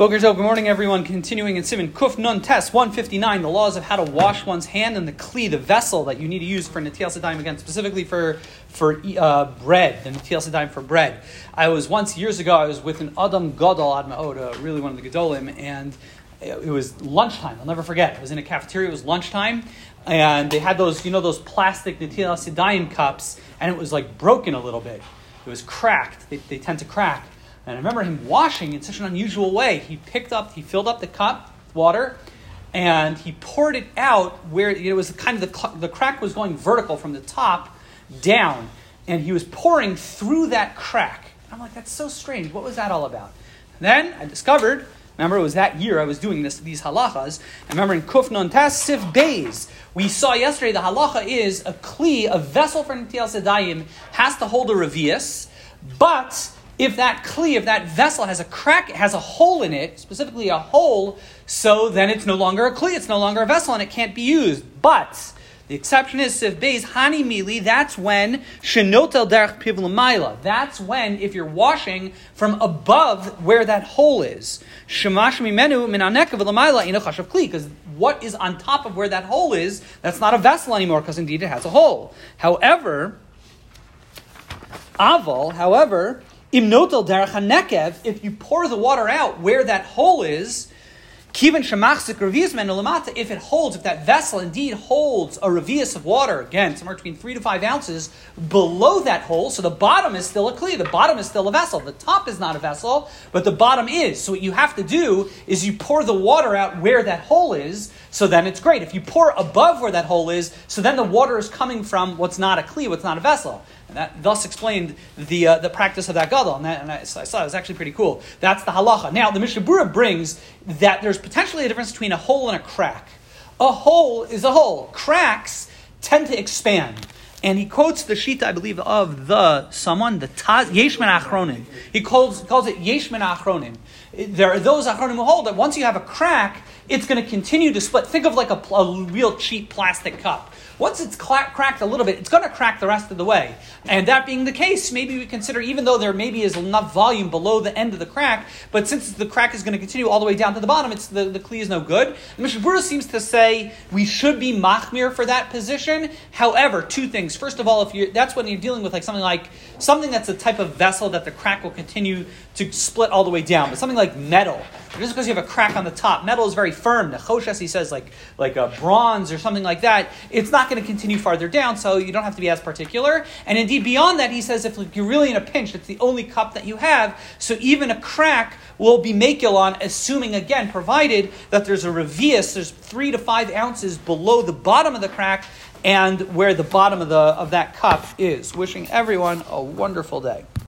Boker Tov, good morning, everyone. Continuing in Simon Kuf Nun Test 159, the laws of how to wash one's hand and the kli, the vessel that you need to use for Netilas Yadayim, again, specifically for, for uh, bread, the Netilas Yadayim for bread. I was once, years ago, I was with an Adam Gadol Adma'od, uh, really one of the Gedolim, and it was lunchtime. I'll never forget. It was in a cafeteria, it was lunchtime, and they had those, you know, those plastic Netilas Yadayim cups, and it was like broken a little bit. It was cracked. They, they tend to crack. And I remember him washing in such an unusual way. He picked up, he filled up the cup, with water, and he poured it out where it was kind of the, the crack was going vertical from the top down. And he was pouring through that crack. I'm like, that's so strange. What was that all about? And then I discovered, remember it was that year I was doing this, these halachas. I remember in Kufnon Tas Sif Beis, we saw yesterday the halacha is a kli, a vessel for Netilas Yadayim, has to hold a revius, but if that kli, if that vessel has a crack, it has a hole in it, specifically a hole, so then it's no longer a kli, it's no longer a vessel, and it can't be used. But the exception is if beis hani mili. That's when shenotel derech pivlamaila. That's when if you're washing from above where that hole is. Shemash mimenu minaneka v'lamaila in a chashav kli. Because what is on top of where that hole is, that's not a vessel anymore. Because indeed it has a hole. However, aval. However, Imnotel derech hanekev, if you pour the water out where that hole is, Kivan shemachzik revius menolamata, if it holds, if that vessel indeed holds a revius of water, again, somewhere between three to five ounces below that hole, so the bottom is still a kli, the bottom is still a vessel. The top is not a vessel, but the bottom is. So what you have to do is you pour the water out where that hole is, so then it's great. If you pour above where that hole is, so then the water is coming from what's not a kli, what's not a vessel. And that thus explained the, uh, the practice of that gadol. And, that, and I, I, saw it was actually pretty cool. That's the halacha. Now, the Mishnah Berurah brings that there's potentially a difference between a hole and a crack. A hole is a hole. Cracks tend to expand. And he quotes the shita, I believe, of the someone, the Taz, Yeshman Achronim. He calls, calls it Yeshman Achronim. There are those Achronim who hold that once you have a crack, it's going to continue to split. Think of like a, a real cheap plastic cup. Once it's cracked a little bit, it's going to crack the rest of the way. And that being the case, maybe we consider, even though there maybe is enough volume below the end of the crack, but since the crack is going to continue all the way down to the bottom, it's the, the kli is no good. The Mishnah seems to say we should be machmir for that position. However, two things. First of all, if you that's when you're dealing with like something like something that's a type of vessel that the crack will continue to split all the way down, but something like metal, just because you have a crack on the top, metal is very firm. The Choshes, he says, like like a bronze or something like that, it's not going to continue farther down, so you don't have to be as particular. And indeed, beyond that, he says if you're really in a pinch, it's the only cup that you have, so even a crack will be makilon, assuming, again, provided that there's a revius, there's three to five ounces below the bottom of the crack and where the bottom of, the, of that cup is. Wishing everyone a wonderful day.